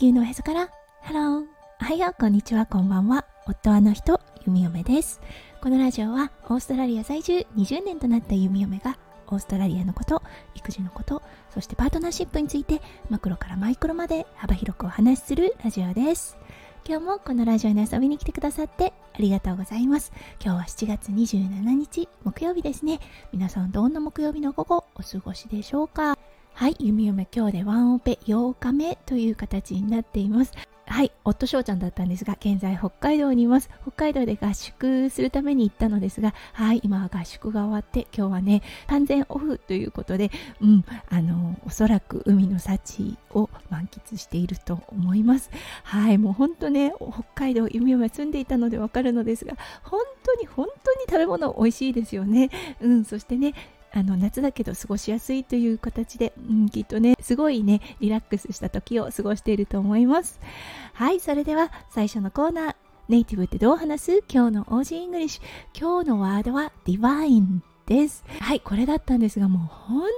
地球のおへそから。ハローおはよう。こんにちは。こんばんは。夫はの人弓嫁です。このラジオはオーストラリア在住20年となった弓嫁がオーストラリアのこと育児のことそしてパートナーシップについてマクロからマイクロまで幅広くお話しするラジオです。今日もこのラジオに遊びに来てくださってありがとうございます。今日は7月27日木曜日ですね。皆さんどんな木曜日の午後お過ごしでしょうか？はい、弓嫁今日でワンオペ8日目という形になっています。はい、夫翔ちゃんだったんですが、現在北海道にいます。北海道で合宿するために行ったのですが、はい、今は合宿が終わって、今日はね、完全オフということで、うん、あの、おそらく海の幸を満喫していると思います。はい、もう本当ね、北海道、弓嫁住んでいたのでわかるのですが、本当に本当に食べ物美味しいですよね。うん、そしてね、あの夏だけど過ごしやすいという形で、うん、きっとねすごいねリラックスした時を過ごしていると思います。はいそれでは最初のコーナーネイティブってどう話す？今日の Aussie English。今日のワードは divine です。はいこれだったんですがもう本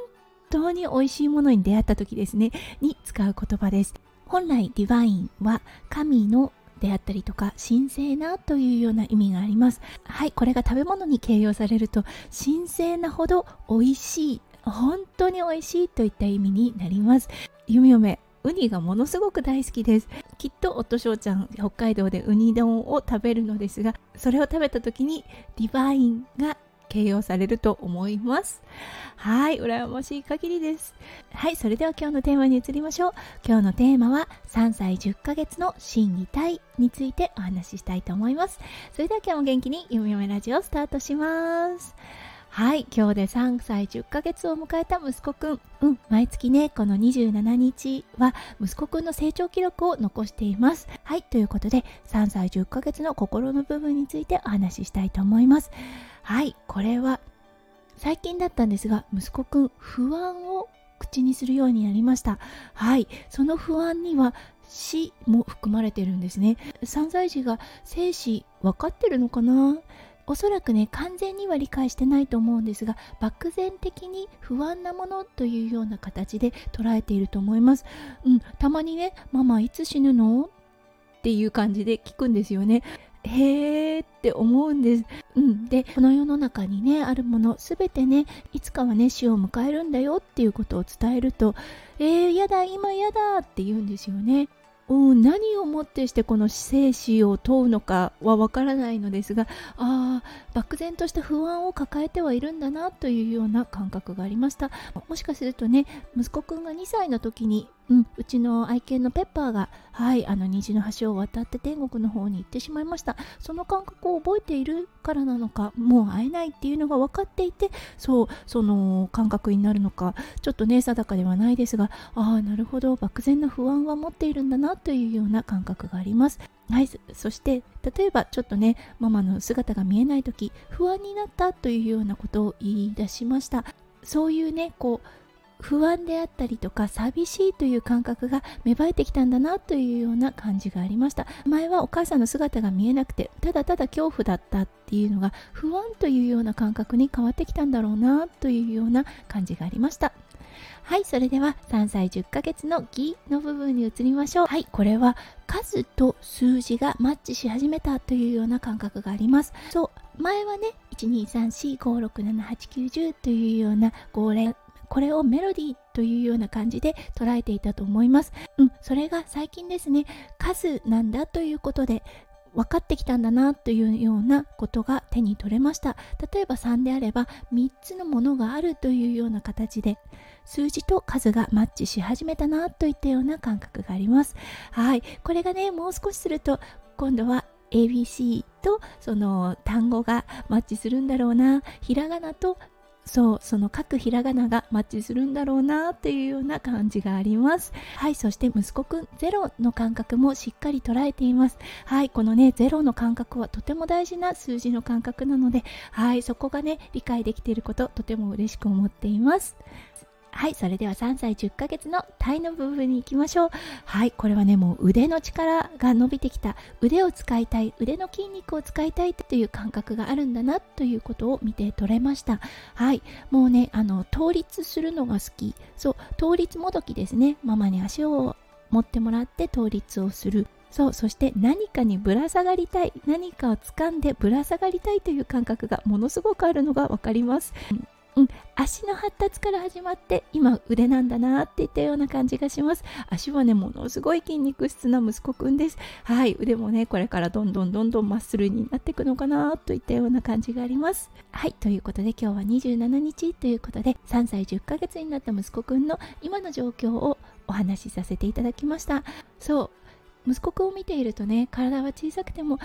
当に美味しいものに出会った時ですね。に使う言葉です。本来 divine は神のであったりとか神聖なというような意味があります。はいこれが食べ物に形容されると神聖なほど美味しい本当に美味しいといった意味になります。弓嫁ウニがものすごく大好きです。きっと夫翔ちゃん北海道でウニ丼を食べるのですがそれを食べた時にディバインが形容されると思います。はい羨ましい限りです。はいそれでは今日のテーマに移りましょう。今日のテーマは3歳10ヶ月の心技体についてお話ししたいと思います。それでは今日も元気にゆみよめラジオスタートします。はい今日で3歳10ヶ月を迎えた息子くん。うん毎月ねこの27日は息子くんの成長記録を残しています。はいということで3歳10ヶ月の心の部分についてお話ししたいと思います。はいこれは最近だったんですが息子くん不安を口にするようになりました。はいその不安には死も含まれてるんですね。3歳児が生死分かってるのかな？おそらくね完全には理解してないと思うんですが漠然的に不安なものというような形で捉えていると思いますうんたまにねママいつ死ぬの？っていう感じで聞くんですよねへーって思うんです。うん。で、この世の中にね、あるもの、すべてね、いつかはね、死を迎えるんだよっていうことを伝えると、えー、やだ、今やだって言うんですよね。うん、何をもってしてこの生死を問うのかはわからないのですがあ漠然とした不安を抱えてはいるんだなというような感覚がありました。もしかするとね息子くんが2歳の時にうん、うちの愛犬のペッパーが、はい、あの虹の橋を渡って天国の方に行ってしまいました。その感覚を覚えているからなのか、もう会えないっていうのが分かっていて、そう、その感覚になるのか、ちょっとね、定かではないですが、ああ、なるほど、漠然な不安は持っているんだなというような感覚があります。はい、そして例えばちょっとねママの姿が見えない時不安になったというようなことを言い出しましたそういうねこう不安であったりとか寂しいという感覚が芽生えてきたんだなというような感じがありました。前はお母さんの姿が見えなくてただただ恐怖だったっていうのが不安というような感覚に変わってきたんだろうなというような感じがありました。はいそれでは3歳10ヶ月の「義」の部分に移りましょう。はいこれは数と数字がマッチし始めたというような感覚があります。そう前はね12345678910というような号令。これをメロディーというような感じで捉えていたと思います。うん、それが最近ですね、数なんだということで分かってきたんだなというようなことが手に取れました。例えば3であれば3つのものがあるというような形で数字と数がマッチし始めたなといったような感覚があります。はいこれがねもう少しすると今度は ABC とその単語がマッチするんだろうな。ひらがなとそうその各ひらがながマッチするんだろうなっていうような感じがあります。はいそして息子くんゼロの感覚もしっかり捉えています。はいこのねゼロの感覚はとても大事な数字の感覚なのではいそこがね理解できていることとても嬉しく思っています。はいそれでは3歳10ヶ月の体の部分に行きましょう。はいこれはねもう腕の力が伸びてきた。腕を使いたい腕の筋肉を使いたいという感覚があるんだなということを見て取れました。はいもうねあの倒立するのが好き。そう倒立もどきですね。ママに足を持ってもらって倒立をする。そうそして何かにぶら下がりたい。何かを掴んでぶら下がりたいという感覚がものすごくあるのが分かります。うん、足の発達から始まって今腕なんだなっていったような感じがします。足はねものすごい筋肉質な息子くんです。はい腕もねこれからどんどんどんどんまっすぐになっていくのかなといったような感じがあります。はいということで今日は27日ということで3歳10ヶ月になった息子くんの今の状況をお話しさせていただきました。そう息子くんを見ているとね体は小さくても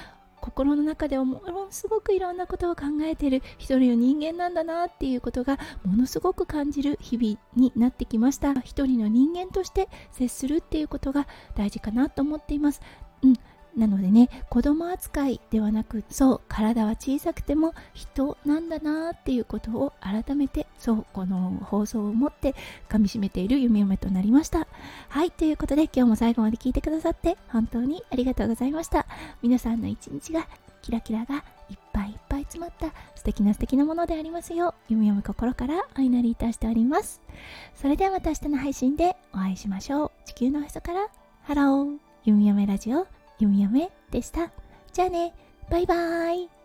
心の中ではものすごくいろんなことを考えている一人の人間なんだなっていうことがものすごく感じる日々になってきました。一人の人間として接するっていうことが大事かなと思っています。うん。なのでね子供扱いではなくそう体は小さくても人なんだなっていうことを改めてそうこの放送をもって噛みしめている弓嫁となりました。はいということで今日も最後まで聞いてくださって本当にありがとうございました。皆さんの一日がキラキラがいっぱいいっぱい詰まった素敵な素敵なものでありますようゆみ読み心からお祈りいたしておりますそれではまた明日の配信でお会いしましょう地球のへそからハロー読み読めラジオ読み読めでした。じゃあね、バイバーイ。